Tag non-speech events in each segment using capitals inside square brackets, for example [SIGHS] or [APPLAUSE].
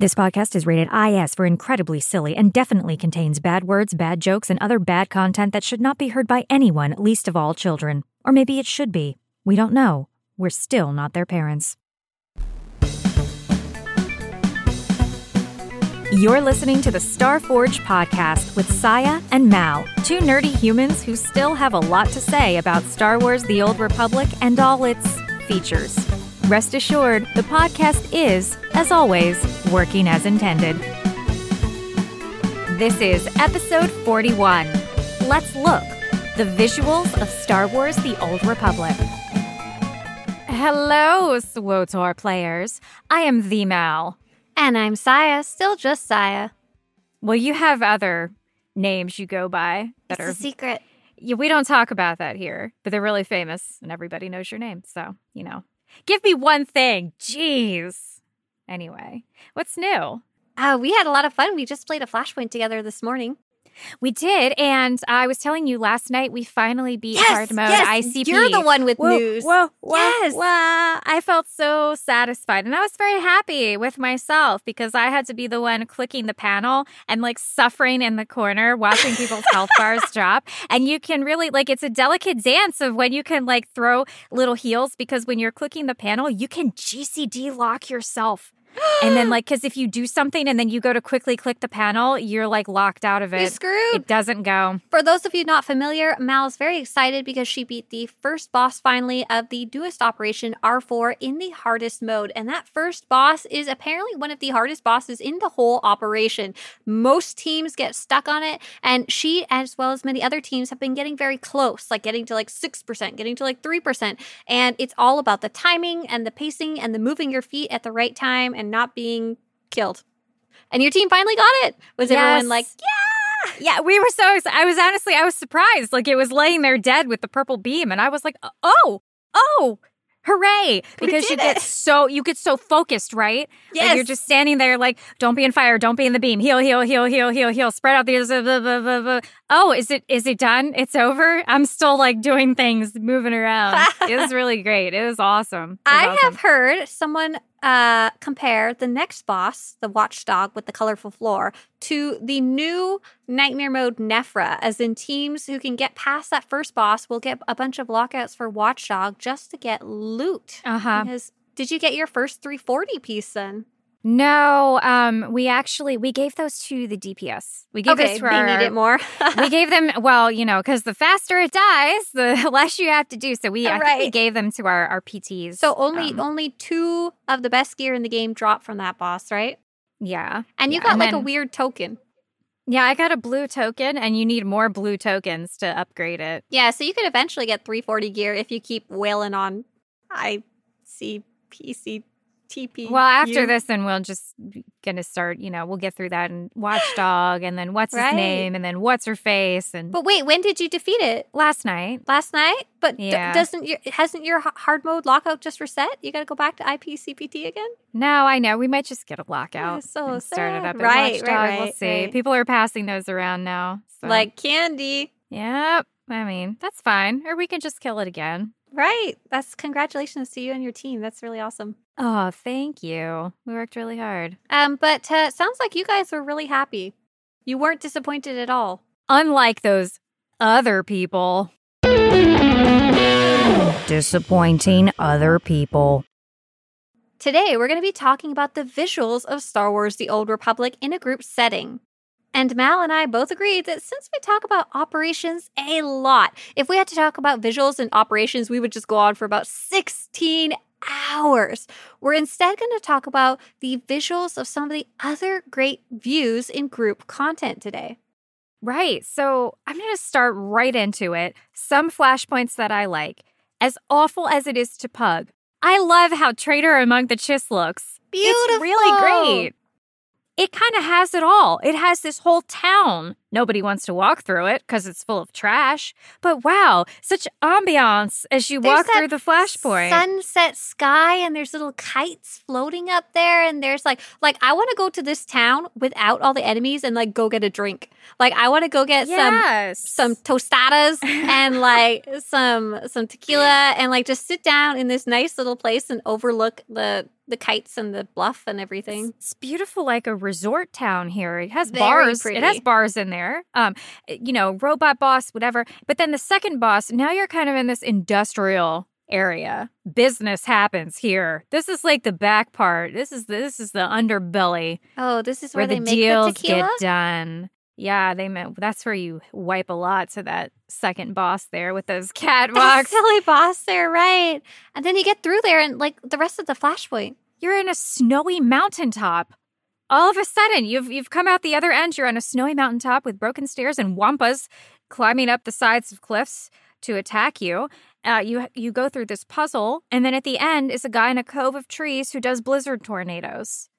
This podcast is rated IS for incredibly silly and definitely contains bad words, bad jokes, and other bad content that should not be heard by anyone, least of all children. Or maybe it should be. We don't know. We're still not their parents. You're listening to the Starforge podcast with Scya and Mal, two nerdy humans who still have a lot to say about Star Wars The Old Republic and all its features. Rest assured, the podcast is, as always, working as intended. This is episode 41. Let's look the visuals of Star Wars The Old Republic. Hello, SWTOR players. I am the Mal. And I'm Scya, still just Scya. Well, you have other names you go by that It's are a secret. Yeah, we don't talk about that here, but they're really famous and everybody knows your name. So, you know, give me one thing. Jeez. Anyway, what's new? Uh, we had a lot of fun. We just played a Flashpoint together this morning. We did. And I was telling you last night, we finally beat Yes, hard mode yes, ICP. you're the one with Whoa, news. Whoa, whoa, Yes. whoa. I felt so satisfied. And I was very happy with myself because I had to be the one clicking the panel and like suffering in the corner, watching people's [LAUGHS] health bars drop. And you can really, like, it's a delicate dance of when you can like throw little heals because when you're clicking the panel, you can GCD lock yourself. And then, like, because if you do something and then you go to quickly click the panel, you're like locked out of it. screwed. It doesn't go. For those of you not familiar, Mal is very excited because she beat the first boss finally of the newest operation R4 in the hardest mode. And that first boss is apparently one of the hardest bosses in the whole operation. Most teams get stuck on it, and she, as well as many other teams, have been getting very close, like getting to like 6%, getting to like 3%. And it's all about the timing and the pacing and the moving your feet at the right time and not being killed. And your team finally got it. Was Yes. everyone like, Yeah, Yeah, we were so. ex- I was honestly, I was surprised. Like it was laying there dead with the purple beam, and I was like, oh, oh, oh hooray! Because you get it. so you get so focused, right? Like Yes. you're just standing there, like, don't be in fire, don't be in the beam. Heal, heal, heal, heal, heal, heal. Spread out the. blah, blah, blah. Oh, is it is it done? It's over. I'm still like doing things, moving around. it was [LAUGHS] really great. It was awesome. It was I awesome. have heard someone uh, compare the next boss, the watchdog with the colorful floor, to the new nightmare mode Nefra, as in teams who can get past that first boss will get a bunch of lockouts for watchdog just to get loot. Uh huh. Did you get your first 340 piece then? No, um, we actually we gave those to the DPS. We gave okay, those to they our, need it more. we [LAUGHS] gave them well, you know, because the faster it dies, the [LAUGHS] less you have to do. So we, think we gave them to our our PTs. so only Um, only two of the best gear in the game drop from that boss, right? yeah, And you Yeah, got and like a weird token. yeah. I got a blue token, and you need more blue tokens to upgrade it. Yeah, so you could eventually get 340 gear if you keep wailing on ICPC TP. Well, after this, then we'll just gonna start. You know, we'll get through that and Watchdog, and then what's Right. his name, and then what's her face, and But wait, when did you defeat it? last night. Last night? But d- Yeah. doesn't your hasn't your hard mode lockout just reset? You got to go back to IPCPT again? No, I know we might just get a lockout. Yeah, so and start it up at Right, Watchdog. right, we'll see. right. People are passing those around now. So. Like candy. Yep. I mean, that's fine. Or we can just kill it again. Right. That's congratulations to you and your team. That's really awesome. Oh, thank you. We worked really hard. Um, but uh, sounds like you guys were really happy. You weren't disappointed at all. Unlike those other people. Disappointing other people. Today, we're going to be talking about the visuals of Star Wars The Old Republic in a group setting. And Mal and I both agreed that since we talk about operations a lot, if we had to talk about visuals and operations, we would just go on for about 16 hours. We're instead going to talk about the visuals of some of the other great views in group content today. Right. So I'm going to start right into it. Some flashpoints that I like. As awful as it is to pug, I love how Traitor Among the Chiss looks. It's really great. It kind of has it all. It has this whole town. Nobody wants to walk through it because it's full of trash. But wow, such ambiance as you There's walk through the flashpoint. sunset sky and there's little kites floating up there and there's like like I want to go to this town without all the enemies and like go get a drink. Like I want to go get yes. some some tostadas [LAUGHS] and like some some tequila and like just sit down in this nice little place and overlook the the kites and the bluff and everything. It's beautiful, like a resort town here. It has Very bars. pretty. It has bars in there. Um, you know, robot boss, whatever. But then the second boss, now you're kind of in this industrial area. Business happens here. This is like the back part. This is this is the underbelly Oh, this is where, where, they the make deals the tequila. get done. Yeah, they meant that's where you wipe a lot to that second boss there with those [LAUGHS] That catwalks. silly boss there, right? And then you get through there, and like the rest of the flashpoint. You're in a snowy mountaintop. All of a sudden, you've you've come out the other end. You're on a snowy mountaintop with broken stairs and wampas climbing up the sides of cliffs to attack you. Uh, you you go through this puzzle, and then at the end is a guy in a cove of trees who does blizzard tornadoes.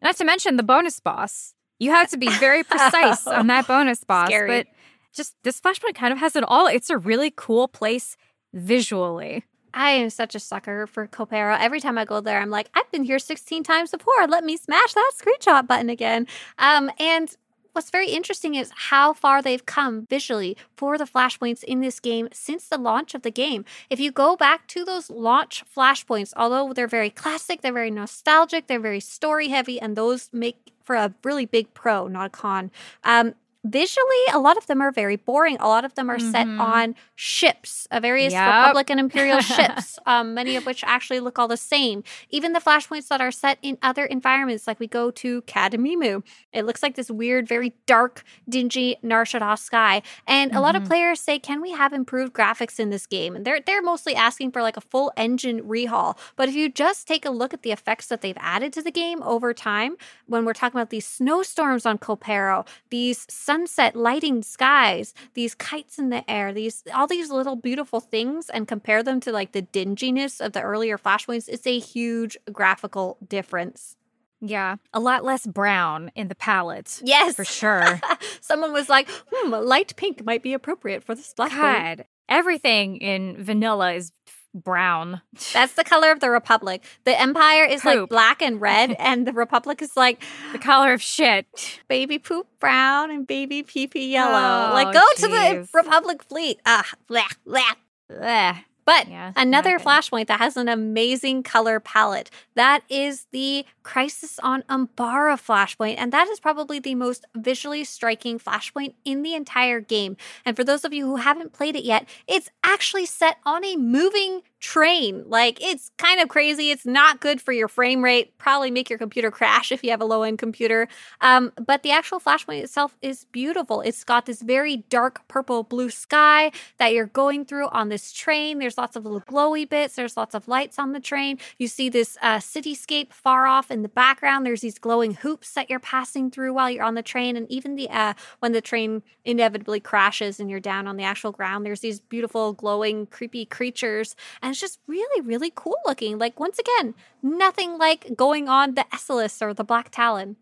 Not to mention the bonus boss. You have to be very precise on that [LAUGHS] bonus boss. Scary. But just this flashpoint kind of has it all. It's a really cool place visually. I am such a sucker for Copero. Every time I go there, I'm like, I've been here 16 times before. Let me smash that screenshot button again. Um, and what's very interesting is how far they've come visually for the flashpoints in this game since the launch of the game. If you go back to those launch flashpoints, although they're very classic, they're very nostalgic, they're very story heavy, and those make for a really big pro, not a con. Um, visually, a lot of them are very boring. A lot of them are set Mhm. on ships, uh, various Yep. Republic and Imperial [LAUGHS] ships, um, many of which actually look all the same. Even the flashpoints that are set in other environments, like we go to Cademimu, it looks like this weird, very dark, dingy Nar Shaddaa sky. And a lot of Mhm. players say, "Can we have improved graphics in this game?" And they're they're mostly asking for like a full engine rehaul. But if you just take a look at the effects that they've added to the game over time, when we're talking about these snowstorms on Copero, these sunset lighting skies, these kites in the air, these all these little beautiful things, and compare them to like the dinginess of the earlier flashpoints, it's a huge graphical difference. Yeah, a lot less brown in the palette. Yes, For sure. [LAUGHS] Someone was like, "Hmm, light pink might be appropriate for this flashpoint." God, everything in vanilla is brown. That's the color of the Republic. The Empire is like black and red, [LAUGHS] and the Republic is like The color of shit. baby poop brown and baby pee pee yellow. Oh, like, go to the. Republic fleet. Ah, blah, blah. Ugh. But Yeah, another not flashpoint that has an amazing color palette. That is the Crisis on Umbara flashpoint. And that is probably the most visually striking flashpoint in the entire game. And for those of you who haven't played it yet, it's actually set on a moving train. Like it's kind of crazy. It's not good for your frame rate. Probably make your computer crash if you have a low end computer. Um, but the actual flashpoint itself is beautiful. It's got this very dark purple blue sky that you're going through on this train. There's lots of little glowy bits. There's lots of lights on the train. You see this uh, cityscape far off in the background. There's these glowing hoops that you're passing through while you're on the train. And even the uh, when the train inevitably crashes and you're down on the actual ground, there's these beautiful glowing creepy creatures. And it's just really, really cool looking. Like once again, nothing like going on the Esseles or the Black Talon.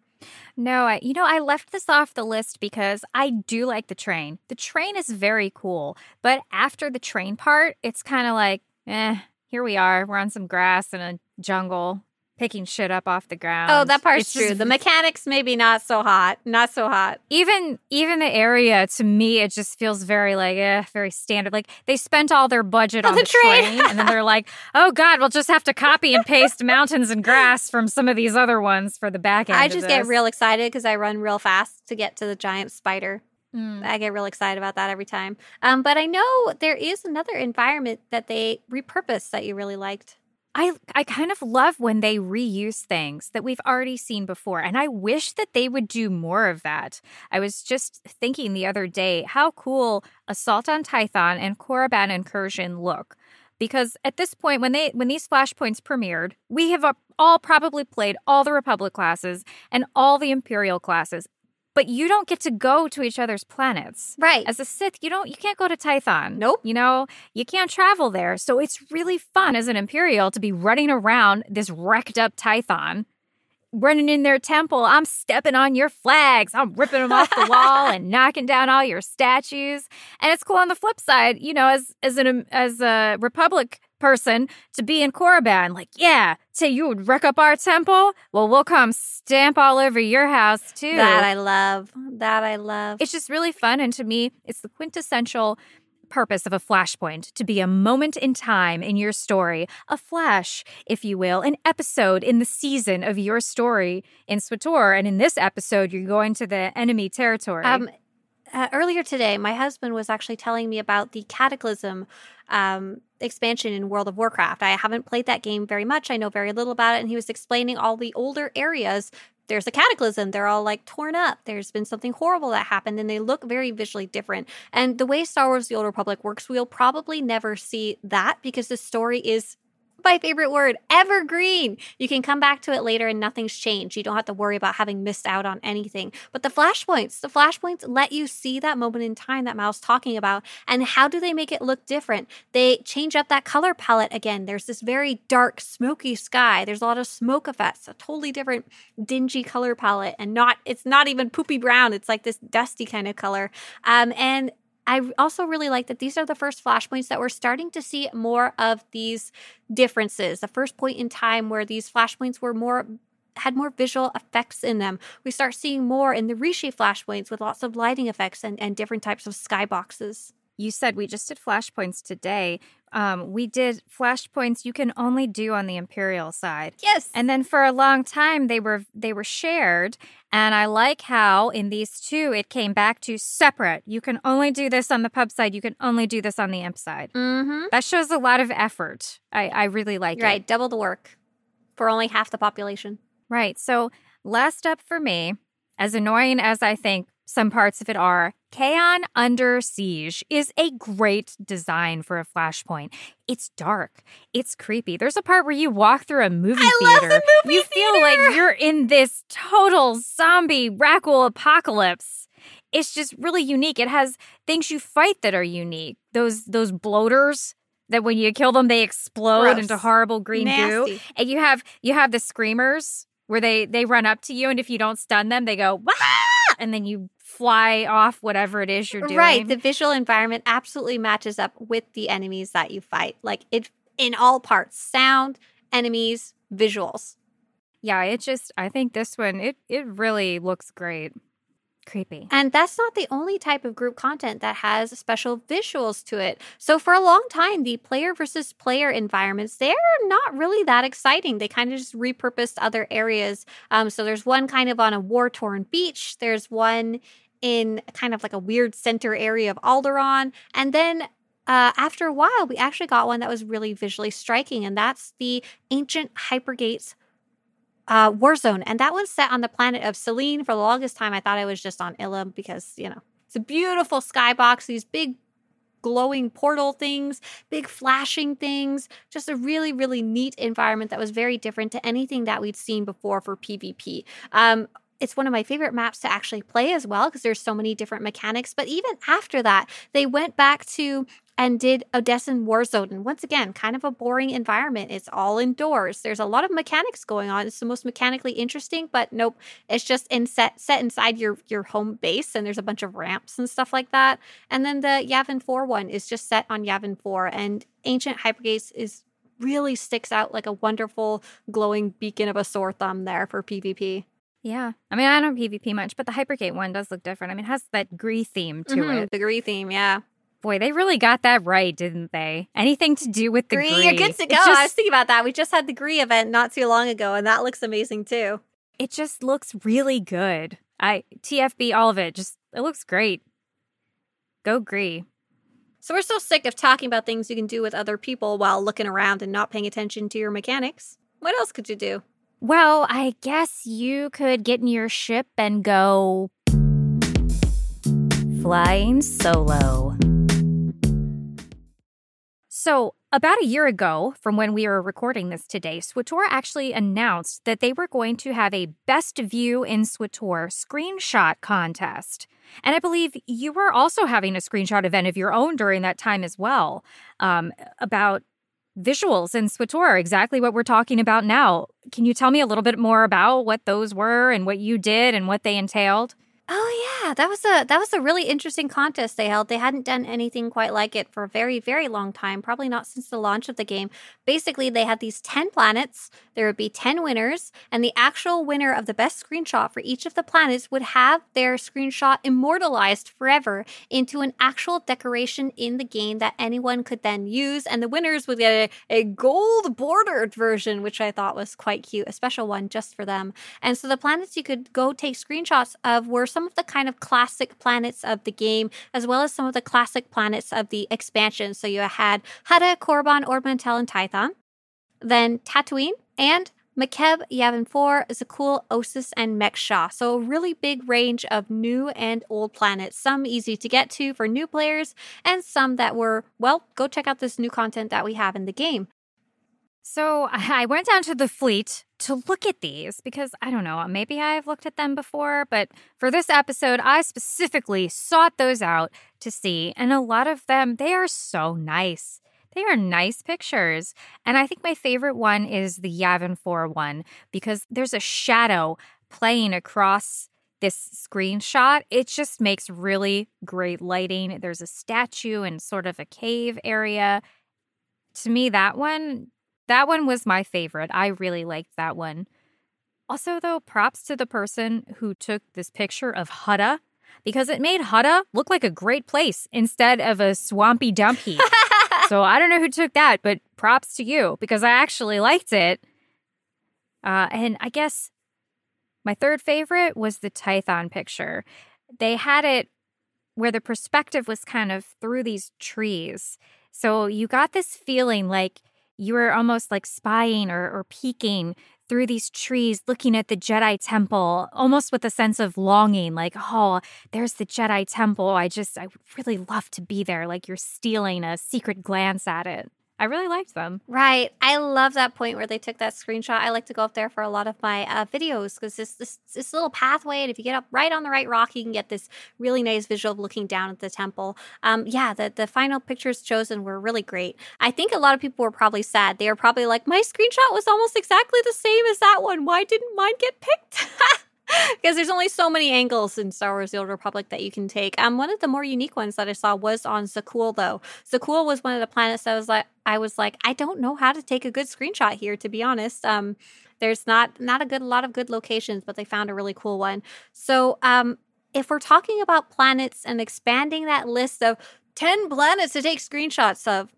No, I, you know, I left this off the list because I do like the train. The train is very cool, but after the train part, it's kind of like, eh, here we are. We're on some grass in a jungle, picking shit up off the ground. Oh, that part's It's just true. The mechanics maybe not so hot. Not so hot. even even the area to me it just feels very like eh, very standard like they spent all their budget On on the the, train. train. [LAUGHS] and then they're like oh god we'll just have to copy and paste mountains and grass from some of these other ones for the back end I just get real excited because I run real fast to get to the giant spider. Mm. I get real excited about that every time. Um, but I know there is another environment that they repurposed that you really liked. I I kind of love when they reuse things that we've already seen before and I wish that they would do more of that. I was just thinking the other day how cool Assault on Tython and Korriban Incursion look. Because at this point when they when these flashpoints premiered, we have all probably played all the Republic classes and all the Imperial classes. But you don't get to go to each other's planets. Right. As a Sith, you don't you can't go to Tython. Nope. You know, you can't travel there. So it's really fun as an Imperial to be running around this wrecked up Tython, running in their temple. I'm stepping on your flags. I'm ripping them off the [LAUGHS] wall and knocking down all your statues. And it's cool on the flip side, you know, as as an as a Republic person to be in Korriban, like, yeah, say you would wreck up our temple. Well, we'll come stamp all over your house too that I love. That I love. it's just really fun and to me it's the quintessential purpose of a flashpoint to be a moment in time in your story, a flash, if you will, an episode in the season of your story in SWTOR. And in this episode, you're going to the enemy territory. Um, uh, earlier today, my husband was actually telling me about the Cataclysm um, expansion in World of Warcraft. I haven't played that game very much. I know very little about it. And he was explaining all the older areas. There's a cataclysm. They're all like torn up. There's been something horrible that happened, and they look very visually different. And the way Star Wars The Old Republic works, we'll probably never see that because the story is my favorite word, evergreen. You can come back to it later and nothing's changed. You don't have to worry about having missed out on anything. But the flashpoints, the flashpoints let you see that moment in time that Mal's talking about. And how do they make it look different? They change up that color palette again. There's this very dark, smoky sky. There's a lot of smoke effects, a totally different dingy color palette, and not it's not even poopy brown. It's like this dusty kind of color. Um, and I also really like that these are the first flashpoints that we're starting to see more of these differences. The first point in time where these flashpoints were more had more visual effects in them. We start seeing more in the reshape flashpoints with lots of lighting effects and, and different types of skyboxes you said we just did flashpoints today. Um, we did flashpoints you can only do on the imperial side. Yes. And then for a long time they were they were shared. And I like how in these two it came back to separate. You can only do this on the pub side. You can only do this on the imp side. Mm-hmm. That shows a lot of effort. I, I really like right, it. Right, double the work for only half the population. Right. So last up for me, as annoying as I think some parts of it are. Kaon Under Siege is a great design for a flashpoint. It's dark. It's creepy. There's a part where you walk through a movie I theater. Love the movie you theater. feel like you're in this total zombie Rakghoul apocalypse. It's just really unique. It has things you fight that are unique. Those those bloaters that when you kill them they explode Gross. into horrible green Nasty. goo. And you have you have the screamers where they they run up to you and if you don't stun them they go Wah! and then you fly off whatever it is you're doing. Right. The visual environment absolutely matches up with the enemies that you fight. Like it in all parts. Sound, enemies, visuals. Yeah, it just I think this one it it really looks great. Creepy. And that's not the only type of group content that has special visuals to it. So for a long time, the player versus player environments, they're not really that exciting. They kind of just repurposed other areas. Um, so there's one kind of on a war-torn beach. There's one in kind of like a weird center area of Alderaan. And then uh, after a while, we actually got one that was really visually striking, and that's the ancient Hypergates uh, Warzone. And that one's set on the planet of Selene. For the longest time, I thought it was just on Ilum because, you know, it's a beautiful skybox, these big glowing portal things, big flashing things, just a really, really neat environment that was very different to anything that we'd seen before for PvP. Um, it's one of my favorite maps to actually play as well because there's so many different mechanics. But even after that, they went back to and did Odessen Warzone. And once again, kind of a boring environment. It's all indoors. There's a lot of mechanics going on. It's the most mechanically interesting, but nope, it's just in set set inside your your home base, and there's a bunch of ramps and stuff like that. And then the Yavin 4 one is just set on Yavin 4, and Ancient Hypergates is really sticks out like a wonderful glowing beacon of a sore thumb there for PvP. Yeah. I mean, I don't PvP much, but the Hypergate one does look different. I mean, it has that Gree theme to mm-hmm, it. The Gree theme, yeah. Boy, they really got that right, didn't they? Anything to do with the Gree. Gree. You're good to go. Just, I was thinking about that. We just had the Gree event not too long ago, and that looks amazing too. It just looks really good. I TFB all of it. Just it looks great. Go Gree. So we're so sick of talking about things you can do with other people while looking around and not paying attention to your mechanics. What else could you do? Well, I guess you could get in your ship and go flying solo. So, about a year ago, from when we were recording this today, SWTOR actually announced that they were going to have a Best View in SWTOR screenshot contest. And I believe you were also having a screenshot event of your own during that time as well um, about visuals in SWTOR, exactly what we're talking about now. Can you tell me a little bit more about what those were and what you did and what they entailed? Oh yeah, that was a that was a really interesting contest they held. They hadn't done anything quite like it for a very very long time, probably not since the launch of the game. Basically, they had these 10 planets. There would be 10 winners, and the actual winner of the best screenshot for each of the planets would have their screenshot immortalized forever into an actual decoration in the game that anyone could then use, and the winners would get a, a gold bordered version, which I thought was quite cute, a special one just for them. And so the planets you could go take screenshots of were some of the kind of classic planets of the game, as well as some of the classic planets of the expansion. So you had Hutta, Korriban, Ord Mantell, and Tython, then Tatooine, and Makeb, Yavin 4, Zakuul, Ossus, and Mek-Sha. So a really big range of new and old planets. Some easy to get to for new players, and some that were, well, go check out this new content that we have in the game. So [LAUGHS] I went down to the fleet to look at these because I don't know, maybe I've looked at them before, but for this episode, I specifically sought those out to see. And a lot of them, they are so nice. They are nice pictures. And I think my favorite one is the Yavin 4 one because there's a shadow playing across this screenshot. It just makes really great lighting. There's a statue and sort of a cave area. To me, that one that one was my favorite. I really liked that one. Also, though, props to the person who took this picture of Hutta because it made Hutta look like a great place instead of a swampy dump heap. [LAUGHS] so I don't know who took that, but props to you because I actually liked it. Uh, and I guess my third favorite was the Tython picture. They had it where the perspective was kind of through these trees. So you got this feeling like you were almost like spying or, or peeking through these trees, looking at the Jedi Temple, almost with a sense of longing, like, oh, there's the Jedi Temple. I just, I would really love to be there. Like you're stealing a secret glance at it. I really liked them. Right. I love that point where they took that screenshot. I like to go up there for a lot of my uh, videos because this, this this little pathway, and if you get up right on the right rock, you can get this really nice visual of looking down at the temple. Um, yeah, the the final pictures chosen were really great. I think a lot of people were probably sad. They were probably like, my screenshot was almost exactly the same as that one. Why didn't mine get picked? [LAUGHS] [LAUGHS] because there's only so many angles in Star Wars: The Old Republic that you can take. Um, one of the more unique ones that I saw was on Zakuul, though. Zakuul was one of the planets that was like, I was like, I don't know how to take a good screenshot here, to be honest. Um, there's not not a good lot of good locations, but they found a really cool one. So, um, if we're talking about planets and expanding that list of 10 planets to take screenshots of,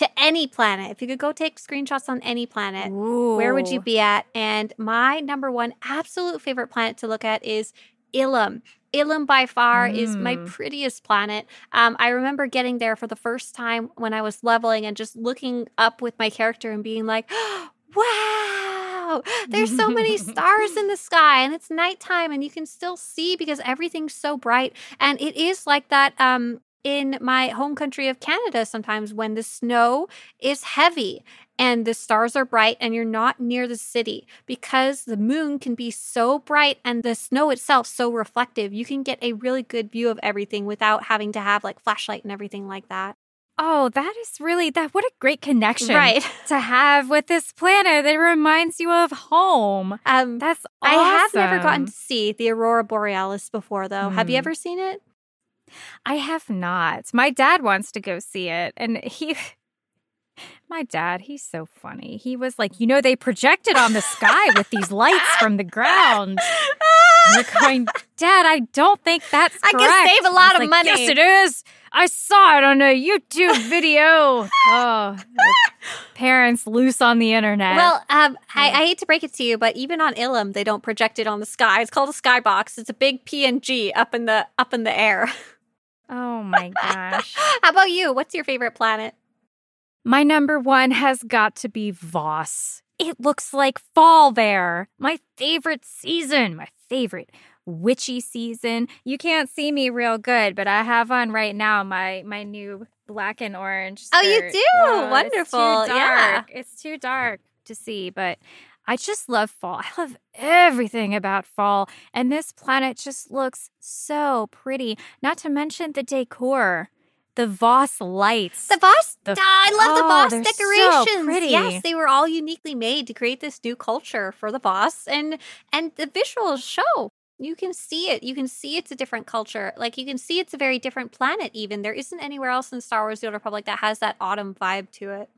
to any planet. If you could go take screenshots on any planet, Ooh. where would you be at? And my number one absolute favorite planet to look at is Ilum. Ilum by far mm. is my mm. prettiest planet. Um, I remember getting there for the first time when I was leveling and just looking up with my character and being like, [GASPS] wow, there's so many [LAUGHS] stars in the sky and it's nighttime and you can still see because everything's so bright. And it is like that um, in my home country of Canada sometimes when the snow is heavy and the stars are bright and you're not near the city because the moon can be so bright and the snow itself so reflective you can get a really good view of everything without having to have like flashlight and everything like that Oh, that is really that what a great connection right. [LAUGHS] to have with this planet that reminds you of home. Um that's awesome. I have never gotten to see the aurora borealis before though. Mm. Have you hmm. ever seen it? I have not. My dad wants to go see it. And he, [LAUGHS] my dad, he's so funny. He was like, you know, they projected on the sky with these lights from the ground. We're going, Dad, I don't think that's correct. I can save a lot of like, money. Yes, it is. I saw it on a YouTube video. [LAUGHS] oh, parents loose on the internet. Well, um, I, I, hate to break it to you, but even on Ilum, they don't project it on the sky. It's called a skybox. It's a big PNG up in the up in the air. [LAUGHS] Oh my gosh. [LAUGHS] How about you? What's your favorite planet? My number one has got to be Voss. It looks like fall there. My favorite season, my favorite witchy season. You can't see me real good, but I have on right now my my new black and orange. Skirt. Oh, you do? Wonderful. It's yeah. It's too dark to see, but I just love fall. [LAUGHS] I love everything about fall. And this planet just looks so pretty. Not to mention the decor. The Voss lights. The Voss. The, ah, I love oh, the Voss decorations. So yes, they were all uniquely made to create this new culture for the Voss, and and the visuals show. you can see it. You can see it's a different culture. Like you can see it's a very different planet. Even there isn't anywhere else in Star Wars: The Old Republic that has that autumn vibe to it.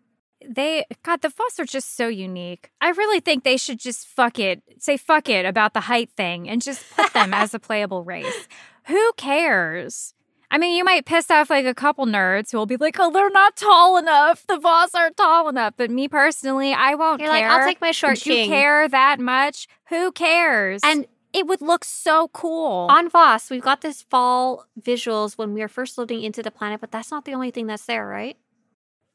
They God, the Voss are just so unique. I really think they should just fuck it, say fuck it about the height thing, and just put them as a playable race. [LAUGHS] Who cares? I mean, you might piss off like a couple nerds who will be like, "Oh, they're not tall enough. The Voss aren't tall enough." But me personally, I won't You're care. like, I'll take my short Would you care that much? Who cares? And it would look so cool. on Voss, we've got this fall visuals when we are first loading into the planet, but that's not the only thing that's there, right?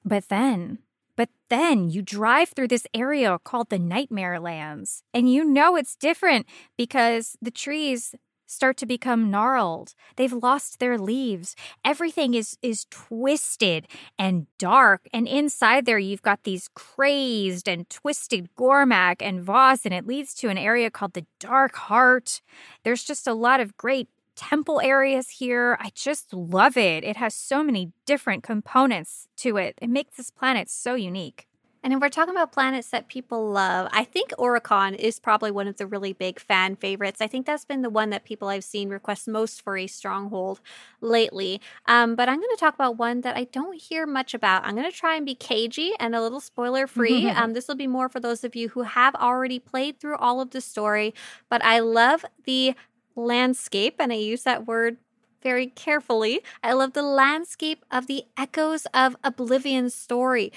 But then, but then you drive through this area called the Nightmare Lands, and you know it's different because the trees start to become gnarled. They've lost their leaves. Everything is is twisted and dark, and inside there you've got these crazed and twisted Gormak and Voss, and it leads to an area called the Dark Heart. There's just a lot of great temple areas here. I just love it. It has so many different components to it. It makes this planet so unique. And if we're talking about planets that people love, I think Oricon is probably one of the really big fan favorites. I think that's been the one that people I've seen request most for a stronghold lately. Um, but I'm going to talk about one that I don't hear much about. I'm going to try and be cagey and a little spoiler free. [LAUGHS] um, this will be more for those of you who have already played through all of the story. But I love the landscape, and I use that word very carefully. I love the landscape of the echoes of Oblivion's story.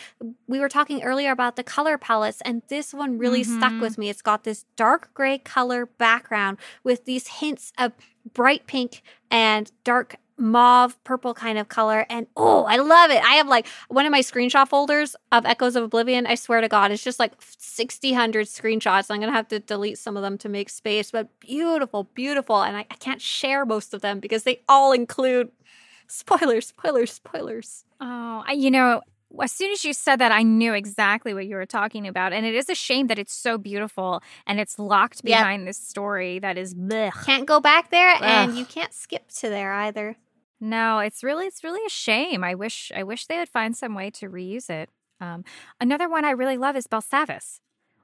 We were talking earlier about the color palettes, and this one really stuck Mhm. with me. It's got this dark gray color background with these hints of bright pink and dark mauve purple kind of color and oh i love it i have like one of my screenshot folders of echoes of oblivion i swear to god it's just like 60 100 screenshots i'm gonna have to delete some of them to make space but beautiful beautiful and I, I can't share most of them because they all include spoilers spoilers spoilers Oh, I, you know, as soon as you said that, I knew exactly what you were talking about. And it is a shame that it's so beautiful and it's locked Yep. behind this story that is blech. can't go back there and you can't skip to there either No, it's really it's really a shame. I wish I wish they would find some way to reuse it. Um, another one I really love is Belsavis.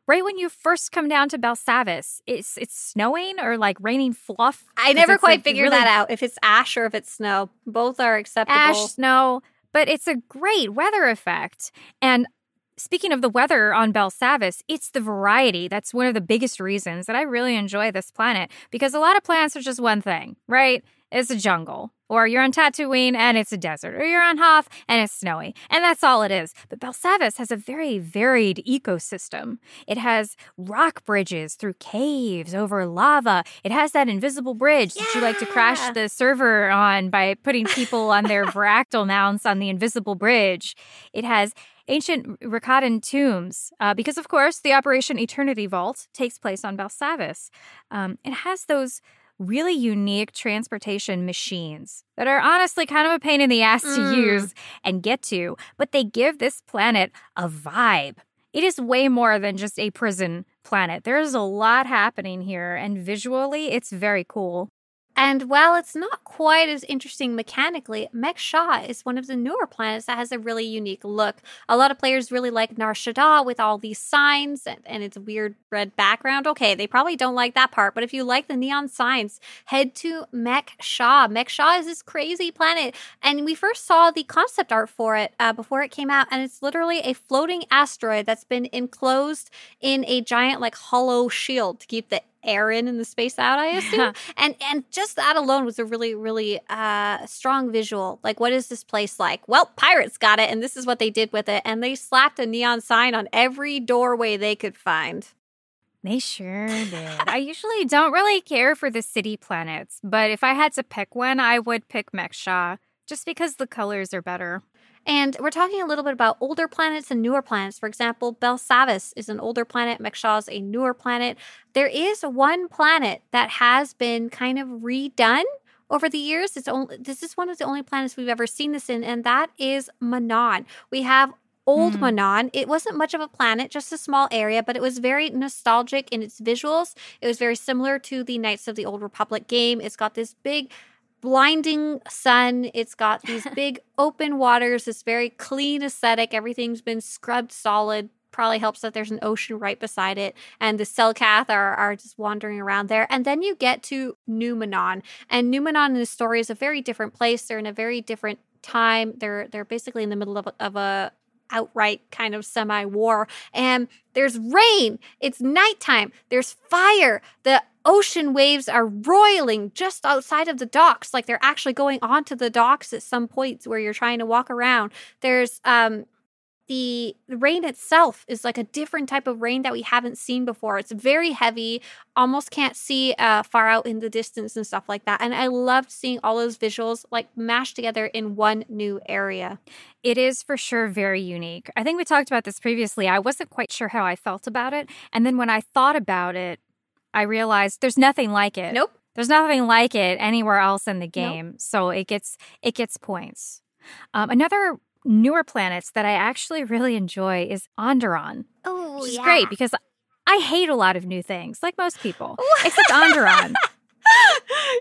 Right when you first come down to Belsavis, it's it's snowing or like raining fluff. I never quite like, figured really that out if it's ash or if it's snow both are acceptable ash, snow, but it's a great weather effect. And speaking of the weather on Belsavis, it's the variety that's one of the biggest reasons that I really enjoy this planet because a lot of planets are just one thing, right? It's a jungle. Or you're on Tatooine and it's a desert. Or you're on Hoth and it's snowy. And that's all it is. But Belsavis has a very varied ecosystem. It has rock bridges through caves over lava. It has that invisible bridge that you like to crash the server on by putting people on their [LAUGHS] Varactyl mounts on the invisible bridge. It has ancient Rakatan tombs, uh, because of course the Operation Eternity Vault takes place on Belsavis. Um, it has those really unique transportation machines that are honestly kind of a pain in the ass to Mm. use and get to, but they give this planet a vibe. It is way more than just a prison planet. There's a lot happening here, and visually, it's very cool. And while it's not quite as interesting mechanically, Mek-Sha is one of the newer planets that has a really unique look. A lot of players really like Nar Shaddaa with all these signs and, and its weird red background. Okay, they probably don't like that part, but if you like the neon signs, head to Mek-Sha. Mech Shah is this crazy planet, and we first saw the concept art for it uh, before it came out, and it's literally a floating asteroid that's been enclosed in a giant, like, hollow shield to keep the air in and the space out, I assume [LAUGHS] and and just that alone was a really really uh strong visual like what is this place like well pirates got it and this is what they did with it and they slapped a neon sign on every doorway they could find They sure did. I usually don't really care for the city planets, but if I had to pick one, I would pick Mek-Sha just because the colors are better. And we're talking a little bit about older planets and newer planets. For example, Belsavis is an older planet, Mek-Sha is a newer planet. There is one planet that has been kind of redone over the years. It's only this is one of the only planets we've ever seen this in, and that is Manaan. We have old Hmm. Manaan. It wasn't much of a planet, just a small area, but it was very nostalgic in its visuals. It was very similar to the Knights of the Old Republic game. It's got this big blinding sun. It's got [LAUGHS] these big open waters, this very clean aesthetic. Everything's been scrubbed solid, probably helps that there's an ocean right beside it, and the Selkath are, are just wandering around there. And then you get to Numenor. And Numenor in the story is a very different place. They're in a very different time. They're they're basically in the middle of a, of a outright kind of semi war. And there's rain. It's nighttime. There's fire. The ocean waves are roiling just outside of the docks. Like they're actually going onto the docks at some points where you're trying to walk around. There's um the, rain itself is like a different type of rain that we haven't seen before. It's very heavy, almost can't see uh, far out in the distance and stuff like that. And I loved seeing all those visuals like mashed together in one new area. It is for sure very unique. I think we talked about this previously. I wasn't quite sure how I felt about it. And then when I thought about it, I realized there's nothing like it. Nope. There's nothing like it anywhere else in the game. Nope. So it gets it gets points. Um, another newer planets that I actually really enjoy is Onderon. Oh, which is yeah. great because I hate a lot of new things, like most people, [LAUGHS] except Onderon.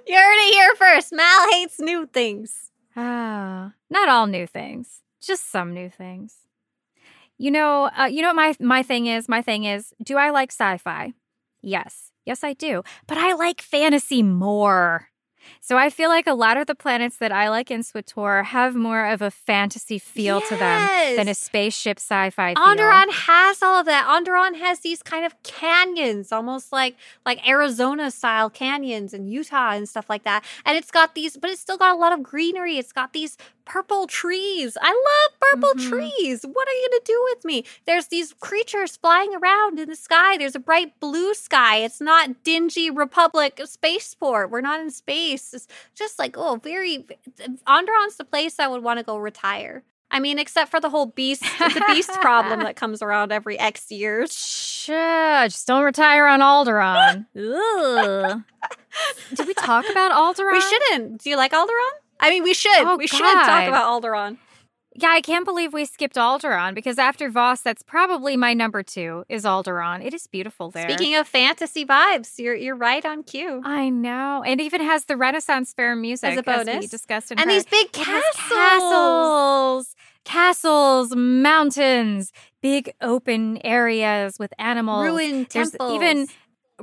you heard it here first. Mal hates new things. Ah, not all new things, just some new things. You know, uh, you know what my my thing is. My thing is, do I like sci-fi? Yes, yes, I do. But I like fantasy more. So I feel like a lot of the planets that I like in SWTOR have more of a fantasy feel yes. to them than a spaceship sci-fi feel. Onderon has all of that. Onderon has these kind of canyons, almost like like Arizona style canyons and Utah and stuff like that. And it's got these, but it's still got a lot of greenery. It's got these purple trees. I love purple mm-hmm. trees. What are you going to do with me? There's these creatures flying around in the sky. There's a bright blue sky. It's not dingy Republic spaceport. We're not in space. It's just like, oh, very. Onderon's the place I would want to go retire. I mean, except for the whole beast, the beast problem that [LAUGHS] comes around every X years. Sure, just don't retire on Alderaan. [LAUGHS] Did we talk about Alderaan? We shouldn't. Do you like Alderaan? I mean, we should. Oh, we God. should talk about Alderaan. Yeah, I can't believe we skipped Alderaan because after Voss, that's probably my number two is Alderaan. It is beautiful there. Speaking of fantasy vibes, you're you're right on cue. I know, and even has the Renaissance fair music as a bonus. As we discussed in and her. these big castles. castles, castles, mountains, big open areas with animals, ruined There's temples. even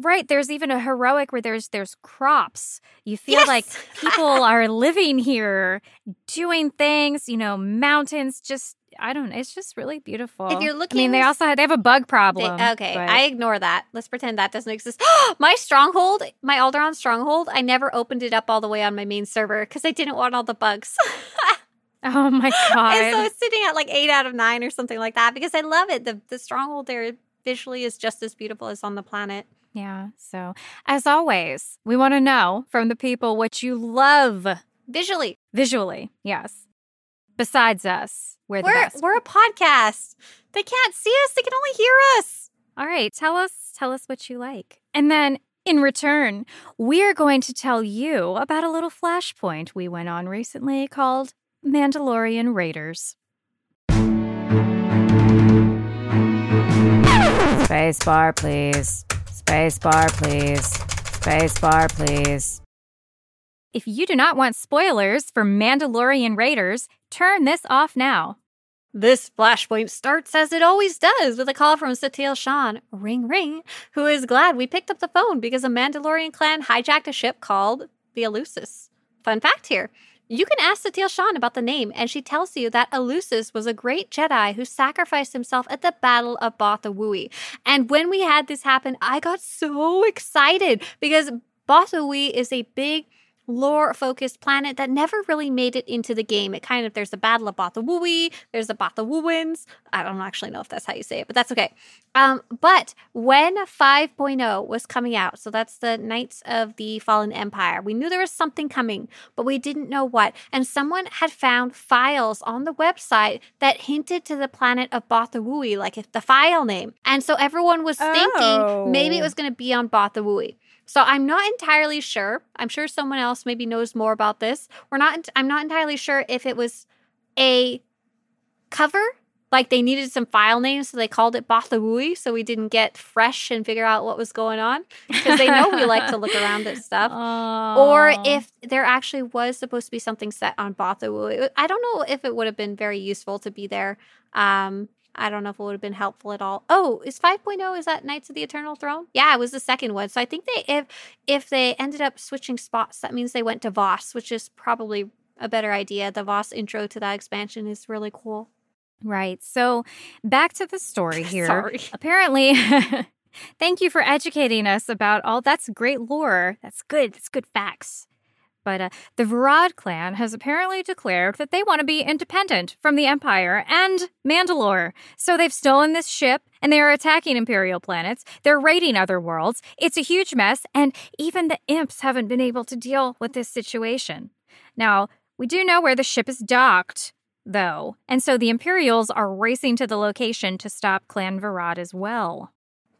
Right, there's even a heroic where there's there's crops. You feel Yes! like people [LAUGHS] are living here, doing things. You know, mountains. Just I don't. It's just really beautiful. If you're looking I mean, they also have, they have a bug They- problem. okay, but- I ignore that. Let's pretend that doesn't exist. [GASPS] my stronghold, my Alderaan stronghold, I never opened it up all the way on my main server because I didn't want all the bugs. [LAUGHS] oh my god. and so it's sitting at like eight out of nine or something like that because I love it. The the stronghold there visually is just as beautiful as on the planet. Yeah. So as always, we want to know from the people what you love Visually, visually. Yes. Besides us, we're the we're we're a podcast. They can't see us; they can only hear us. All right, tell us tell us what you like. And then in return, we're going to tell you about a little flashpoint we went on recently called Mandalorian Raiders. Space bar, please. Space bar, please. Space bar, please. If you do not want spoilers for Mandalorian Raiders, turn this off now. This flashpoint starts as it always does with a call from Satil Shan, ring ring, who is glad we picked up the phone because a Mandalorian clan hijacked a ship called the Elusis. Fun fact here. You can ask Satil Shan about the name, and she tells you that Elusis was a great Jedi who sacrificed himself at the Battle of Bothawui. And when we had this happen, I got so excited because Bothawui is a big lore focused planet that never really made it into the game. It kind of, there's a battle of Bothawui, there's the Botha Wuins. I don't actually know if that's how you say it, but that's okay. Um, but when 5.0 was coming out, so that's the Knights of the Fallen Empire, we knew there was something coming, but we didn't know what. And someone had found files on the website that hinted to the planet of Bothawui, like if the file name. And so everyone was Oh. thinking maybe it was going to be on Bothawui. So I'm not entirely sure. I'm sure someone else maybe knows more about this. We're not. I'm not entirely sure if it was a cover, like they needed some file names, so they called it Bothawui, so we didn't get fresh and figure out what was going on because they know we like to look around at [LAUGHS] stuff. Or if there actually was supposed to be something set on Bothawui. I don't know if it would have been very useful to be there. Um, I don't know if it would have been helpful at all. Oh, is 5.0 is that Knights of the Eternal Throne? Yeah, it was the second one. So I think they if if they ended up switching spots, that means they went to Voss, which is probably a better idea. The Voss intro to that expansion is really cool. Right. So back to the story [LAUGHS] here. Apparently, [LAUGHS] thank you for educating us about all that's great lore. That's good. That's good facts. But uh, the Varad clan has apparently declared that they want to be independent from the Empire and Mandalore. So they've stolen this ship and they are attacking Imperial planets. They're raiding other worlds. It's a huge mess, and even the imps haven't been able to deal with this situation. Now, we do know where the ship is docked, though, and so the Imperials are racing to the location to stop Clan Varad as well.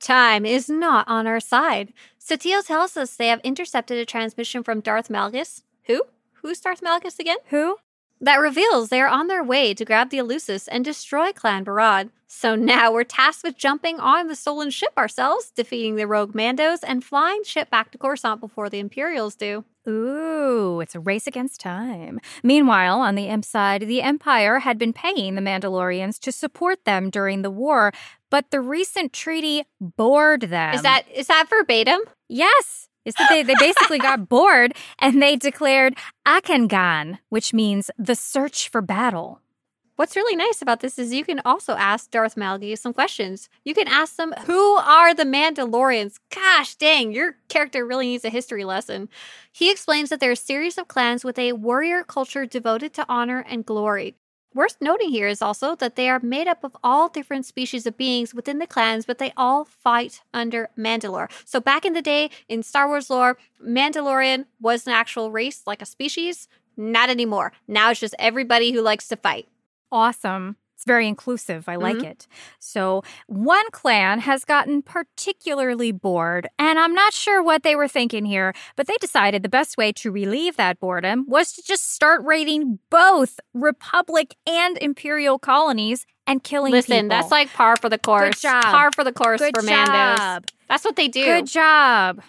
Time is not on our side. Satele tells us they have intercepted a transmission from Darth Malgus. Who? Who's Darth Malgus again? Who? That reveals they are on their way to grab the Eleusis and destroy Clan Varad. So now we're tasked with jumping on the stolen ship ourselves, defeating the rogue Mandos, and flying ship back to Coruscant before the Imperials do. Ooh, it's a race against time. Meanwhile, on the Imp side, the Empire had been paying the Mandalorians to support them during the war, but the recent treaty bored them. Is that is that verbatim? Yes. Is that they, they basically got [LAUGHS] bored and they declared Akengan, which means the search for battle. What's really nice about this is you can also ask Darth Malgus some questions. You can ask them, who are the Mandalorians? Gosh dang, your character really needs a history lesson. He explains that they're a series of clans with a warrior culture devoted to honor and glory. Worth noting here is also that they are made up of all different species of beings within the clans, but they all fight under Mandalore. So back in the day in Star Wars lore, Mandalorian was an actual race, like a species. Not anymore. Now it's just everybody who likes to fight. Awesome. It's very inclusive. I like Mhm. it. So, one clan has gotten particularly bored, and I'm not sure what they were thinking here, but they decided the best way to relieve that boredom was to just start raiding both Republic and Imperial colonies and killing Listen, people. that's like par for the course. job. Par for the course Good for Mandos. That's what they do. Good job.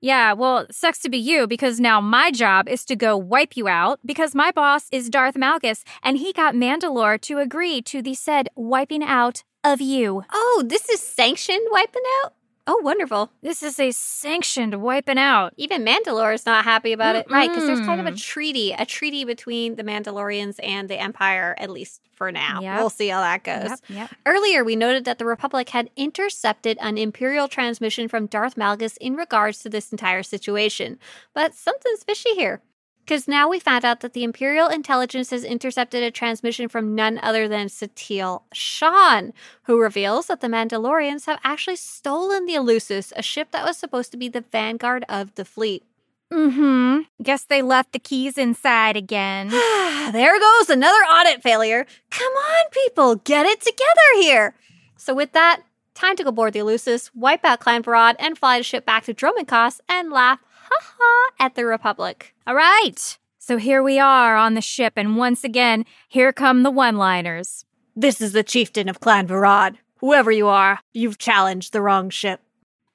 Yeah, well, sucks to be you because now my job is to go wipe you out because my boss is Darth Malgus and he got Mandalore to agree to the said wiping out of you. Oh, this is sanctioned wiping out? Oh, wonderful. This is a sanctioned wiping out. Even Mandalore is not happy about it. Right, because there's kind of a treaty, a treaty between the Mandalorians and the Empire, at least for now. Yep. We'll see how that goes. Yep, yep. Earlier, we noted that the Republic had intercepted an Imperial transmission from Darth Malgus in regards to this entire situation. But something's fishy here. Because now we found out that the Imperial intelligence has intercepted a transmission from none other than Satele Shan, who reveals that the Mandalorians have actually stolen the Eleusis, a ship that was supposed to be the vanguard of the fleet. Mm-hmm. Guess they left the keys inside again. [SIGHS] [SIGHS] there goes another audit failure. Come on, people, get it together here. So, with that, time to go board the Eleusis, wipe out Clan Varad, and fly the ship back to Dromund Kaas and laugh ha ha at the Republic. All right. So here we are on the ship, and once again, here come the one-liners. This is the chieftain of Clan Varad. Whoever you are, you've challenged the wrong ship.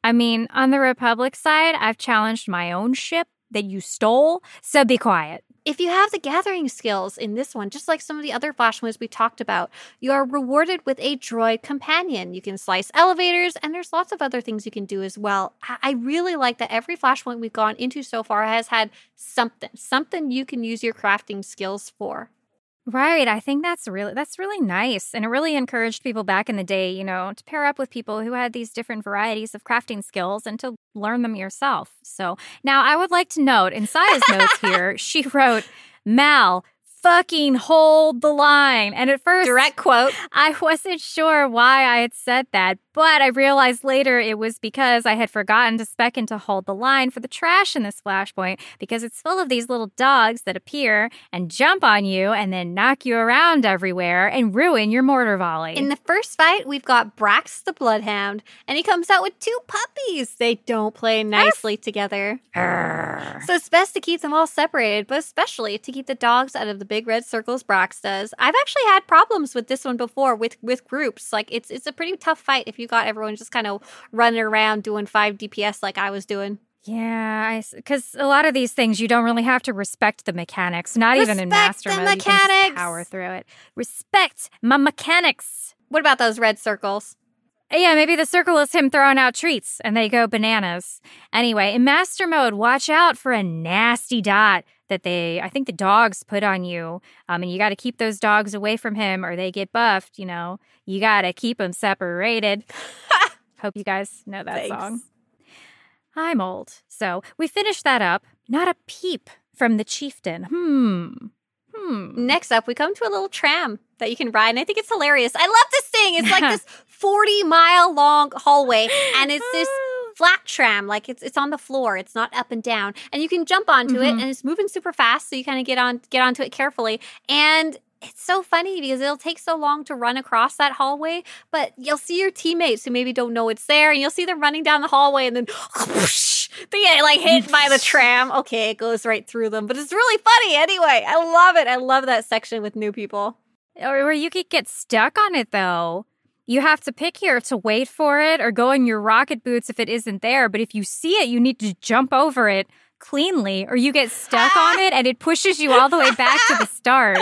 I mean, on the Republic side, I've challenged my own ship that you stole, so be quiet. If you have the gathering skills in this one, just like some of the other Flash Flashpoints we talked about, you are rewarded with a droid companion. You can slice elevators, and there's lots of other things you can do as well. I really like that every Flashpoint we've gone into so far has had something, something you can use your crafting skills for. Right. I think that's really that's really nice. And it really encouraged people back in the day, you know, to pair up with people who had these different varieties of crafting skills and to learn them yourself. So now I would like to note in Scya's notes here, [LAUGHS] she wrote, Mal, fucking hold the line. And at first Direct quote. I wasn't sure why I had said that, but I realized later it was because I had forgotten to spec in to hold the line for the trash in this flashpoint because it's full of these little dogs that appear and jump on you and then knock you around everywhere and ruin your mortar volley. In the first fight, we've got Brax the Bloodhound, and he comes out with two puppies. They don't play nicely together. Arr. So it's best to keep them all separated, but especially to keep the dogs out of the big red circles Brax does. I've actually had problems with this one before with with groups. Like it's it's a pretty tough fight if you got everyone just kind of running around doing five DPS like I was doing. Yeah, because a lot of these things you don't really have to respect the mechanics. Not even in Master the mode, you can just mechanics. power through it. Respect my mechanics. What about those red circles? Uh, yeah, maybe the circle is him throwing out treats and they go bananas. Anyway, in master mode, watch out for a nasty dot that they, I think the dogs put on you. Um, and you got to keep those dogs away from him or they get buffed, you know. You got to keep them separated. [LAUGHS] Hope you guys know that Thanks. song. I'm old. So we finished that up. Not a peep from the chieftain. Hmm. Hmm. Next up, we come to a little tram that you can ride, and I think it's hilarious. I love this thing. It's like [LAUGHS] this 40 mile long hallway, and it's this flat tram, like it's it's on the floor. It's not up and down, and you can jump onto it, Mhm. and it's moving super fast. So you kind of get on get onto it carefully, and it's so funny because it'll take so long to run across that hallway, but you'll see your teammates who maybe don't know it's there, and you'll see them running down the hallway, and then [LAUGHS] they get like hit by the tram. [LAUGHS] Okay, it goes right through them, but it's really funny anyway. I love it. I love that section with new people. Or where you could get stuck on it though. You have to pick here to wait for it or go in your rocket boots if it isn't there. But if you see it, you need to jump over it cleanly or you get stuck [LAUGHS] on it and it pushes you all the way back to the start.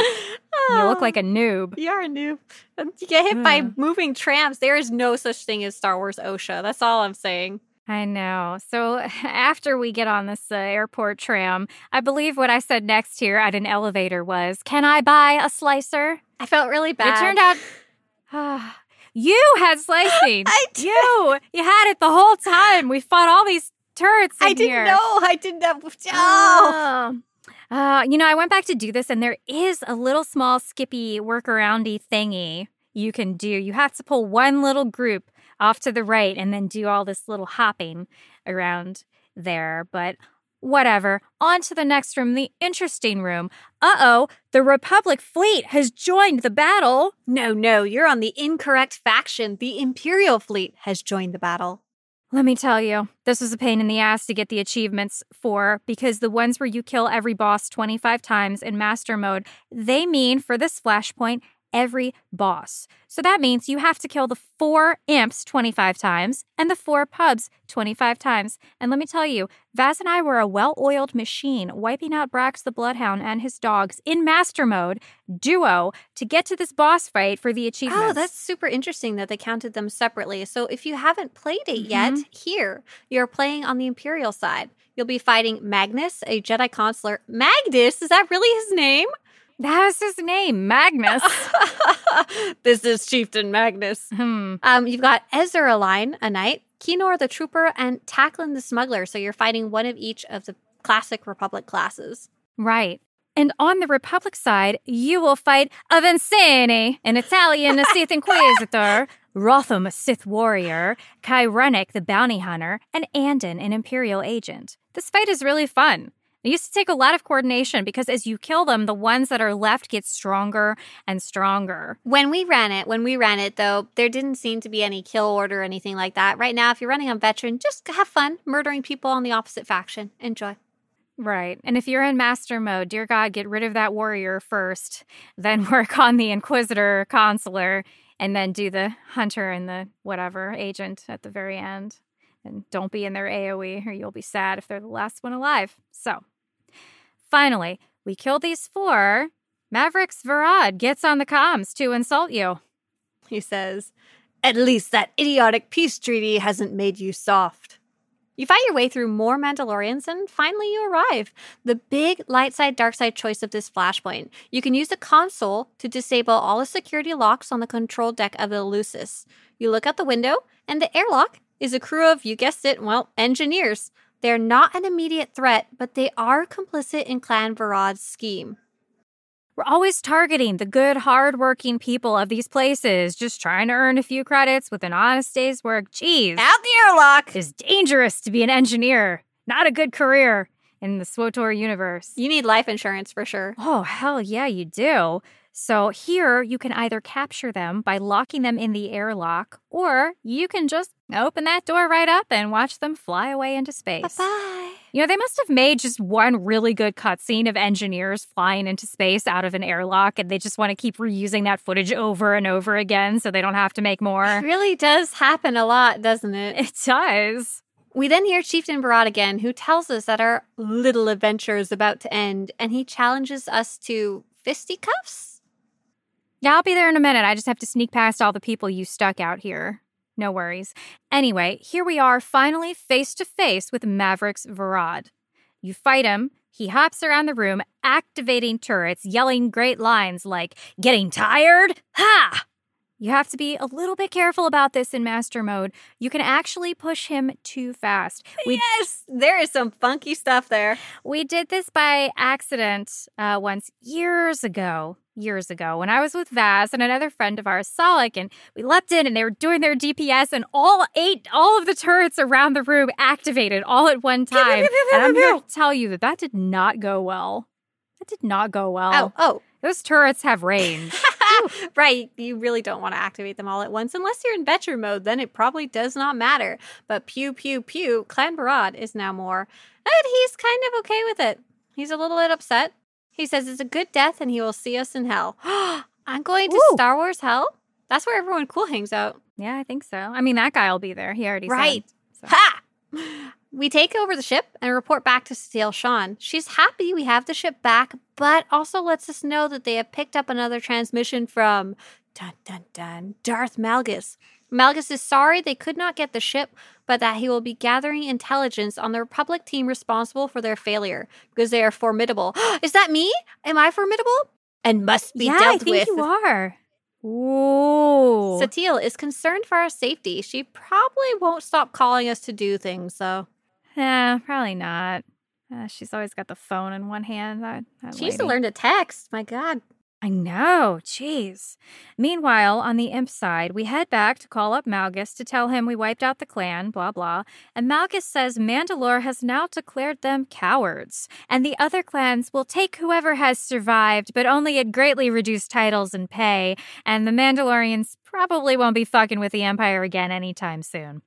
You look like a [LAUGHS] noob. You are a noob. You get hit by moving trams. There is no such thing as Star Wars OSHA. That's all I'm saying. I know. So [LAUGHS] after we get on this uh, airport tram, I believe what I said next here at an elevator was, Can I buy a slicer? I felt really bad. It turned out [SIGHS] [SIGHS] [SIGHS] you had slicing. [LAUGHS] I did. You, you had it the whole time. We fought all these turrets. In I didn't here. know. I didn't have. Oh. [LAUGHS] Oh. Uh, you know, I went back to do this, and there is a little small skippy workaroundy thingy you can do. You have to pull one little group off to the right and then do all this little hopping around there. But whatever. On to the next room, the interesting room. Uh oh, the Republic fleet has joined the battle. No, no, you're on the incorrect faction. The Imperial fleet has joined the battle. Let me tell you, this was a pain in the ass to get the achievements for because the ones where you kill every boss 25 times in master mode, they mean for this flashpoint, every boss. So that means you have to kill the four imps 25 times and the four pubs 25 times. And let me tell you, Vaz and I were a well oiled machine wiping out Brax the Bloodhound and his dogs in master mode, duo, to get to this boss fight for the achievement. Oh, that's super interesting that they counted them separately. So if you haven't played it yet, mm-hmm. here you're playing on the Imperial side. You'll be fighting Magnus, a Jedi consular. Magnus, is that really his name? That was his name, Magnus. [LAUGHS] this is Chieftain Magnus. hmm. Um, you've got Ezra Line, a knight, Kenor the trooper, and Tacklin the smuggler. So you're fighting one of each of the classic Republic classes. Right. And on the Republic side, you will fight Avancini, an Italian a Sith [LAUGHS] Inquisitor, Rotham, a Sith warrior, Kyrenic, the bounty hunter, and Andon, an Imperial agent. This fight is really fun. It used to take a lot of coordination because as you kill them, the ones that are left get stronger and stronger. When we ran it, when we ran it though, there didn't seem to be any kill order or anything like that. Right now, if you're running on veteran, just have fun murdering people on the opposite faction. Enjoy. Right. And if you're in master mode, dear God, get rid of that warrior first, [LAUGHS] then work on the Inquisitor consular, and then do the hunter and the whatever agent at the very end. And don't be in their AoE, or you'll be sad if they're the last one alive. So, finally, we kill these four. Mavrix Varad gets on the comms to insult you. He says, At least that idiotic peace treaty hasn't made you soft. You fight your way through more Mandalorians and finally you arrive. The big light side, dark side choice of this flashpoint. You can use the console to disable all the security locks on the control deck of the Eleusis. You look out the window, and the airlock is a crew of, you guessed it, well, engineers. They're not an immediate threat, but they are complicit in Clan Varad's scheme. We're always targeting the good, hardworking people of these places, just trying to earn a few credits with an honest day's work. Jeez. Out the airlock! is dangerous to be an engineer. Not a good career in the SWTOR universe. You need life insurance for sure. Oh, hell yeah, you do. So here you can either capture them by locking them in the airlock, or you can just open that door right up and watch them fly away into space. Bye. You know, they must have made just one really good cutscene of engineers flying into space out of an airlock, and they just want to keep reusing that footage over and over again so they don't have to make more. It really does happen a lot, doesn't it? It does. We then hear Chieftain Varad again, who tells us that our little adventure is about to end, and he challenges us to fisticuffs. Yeah, I'll be there in a minute. I just have to sneak past all the people you stuck out here. No worries. Anyway, here we are, finally face to face with Mavrix Varad. You fight him. He hops around the room, activating turrets, yelling great lines like, Getting tired? Ha! You have to be a little bit careful about this in master mode. You can actually push him too fast. We, yes, there is some funky stuff there. We did this by accident uh, once years ago. Years ago, when I was with Vaz and another friend of ours, Solik, and we leapt in and they were doing their DPS, and all eight, all of the turrets around the room activated all at one time. and I'm here to tell you that that did not go well. That did not go well. Oh, oh. Those turrets have range. [LAUGHS] right. You really don't want to activate them all at once unless you're in Betcher mode, then it probably does not matter. But pew, pew, pew, Clan Varad is now more. And he's kind of okay with it. He's a little bit upset. He says it's a good death and he will see us in hell. [GASPS] I'm going to Ooh. Star Wars Hell? That's where everyone cool hangs out. Yeah, I think so. I mean, that guy will be there. He already right. said. So. Ha! [SIGHS] We take over the ship and report back to Satele Shan. She's happy we have the ship back, but also lets us know that they have picked up another transmission from dun dun dun Darth Malgus. Malgus is sorry they could not get the ship, but that he will be gathering intelligence on the Republic team responsible for their failure because they are formidable. [GASPS] is that me? Am I formidable? And must be yeah, dealt I think with. You are. Ooh. Satele is concerned for our safety. She probably won't stop calling us to do things, though. Yeah, probably not. Uh, she's always got the phone in one hand. That, that she used to learn to text. My God. I know. Jeez. Meanwhile, on the imp side, we head back to call up Malgus to tell him we wiped out the clan, blah, blah. And Malgus says Mandalore has now declared them cowards, and the other clans will take whoever has survived, but only at greatly reduced titles and pay, and the Mandalorians probably won't be fucking with the Empire again anytime soon.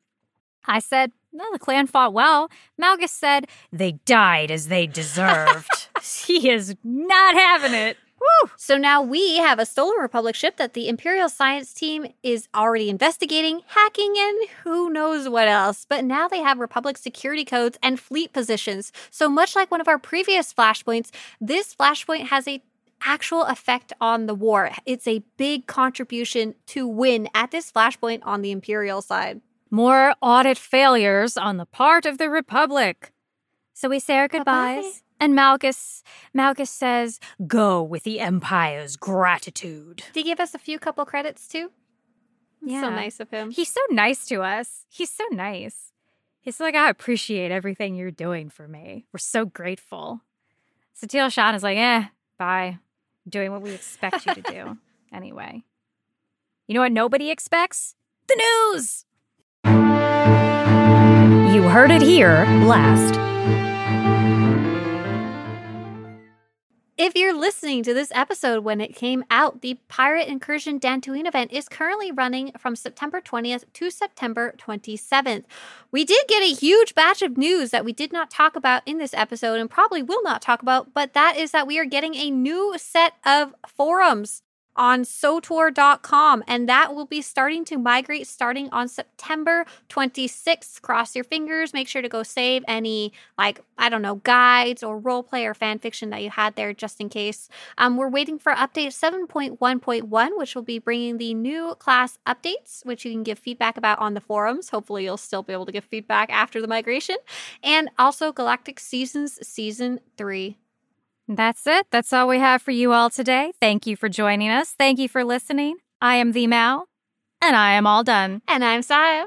I said, no, the clan fought well. Malgus said they died as they deserved. [LAUGHS] he is not having it. Woo! So now we have a Stolen Republic ship that the Imperial Science Team is already investigating, hacking, and who knows what else. But now they have Republic security codes and fleet positions. So much like one of our previous flashpoints, this flashpoint has a actual effect on the war. It's a big contribution to win at this flashpoint on the Imperial side. More audit failures on the part of the Republic. So we say our goodbyes. Bye-bye. And Malgus, Malgus says, "Go with the Empire's gratitude." Did he give us a few couple credits too? Yeah, so nice of him. He's so nice to us. He's so nice. He's like, "I appreciate everything you're doing for me. We're so grateful." Satele Shan is like, "Eh, bye. Doing what we expect you to do [LAUGHS] anyway." You know what nobody expects? The news. You heard it here last. If you're listening to this episode when it came out, the Pirate Incursion Dantooine event is currently running from September 20th to September 27th. We did get a huge batch of news that we did not talk about in this episode and probably will not talk about, but that is that we are getting a new set of forums on swtor.com and that will be starting to migrate starting on September 26th. Cross your fingers, make sure to go save any like I don't know, guides or role play or fan fiction that you had there just in case. Um, we're waiting for update 7.1.1 which will be bringing the new class updates which you can give feedback about on the forums. Hopefully you'll still be able to give feedback after the migration and also Galactic Seasons season 3 that's it. That's all we have for you all today. Thank you for joining us. Thank you for listening. I am the Mal, and I am all done. And I'm Scya.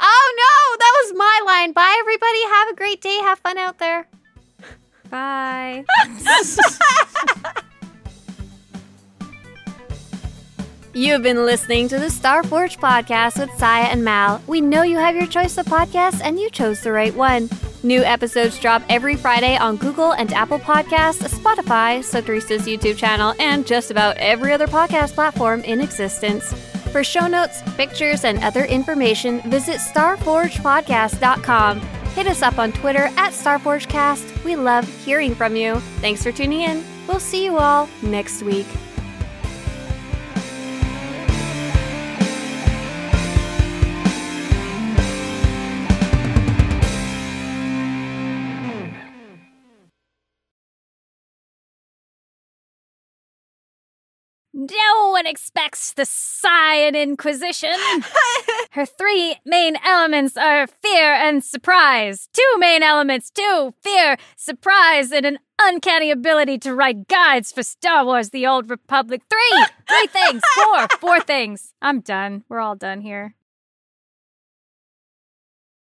Oh no, that was my line. Bye, everybody. Have a great day. Have fun out there. Bye. [LAUGHS] [LAUGHS] You've been listening to the Star Forge podcast with Scya and Mal. We know you have your choice of podcasts, and you chose the right one. New episodes drop every Friday on Google and Apple Podcasts, Spotify, Sathrista's YouTube channel, and just about every other podcast platform in existence. For show notes, pictures, and other information, visit starforgepodcast.com. Hit us up on Twitter at StarforgeCast. We love hearing from you. Thanks for tuning in. We'll see you all next week. One expects the Scion Inquisition. [LAUGHS] Her three main elements are fear and surprise. Two main elements, too fear, surprise, and an uncanny ability to write guides for Star Wars The Old Republic. Three! Three things! Four! Four things. I'm done. We're all done here.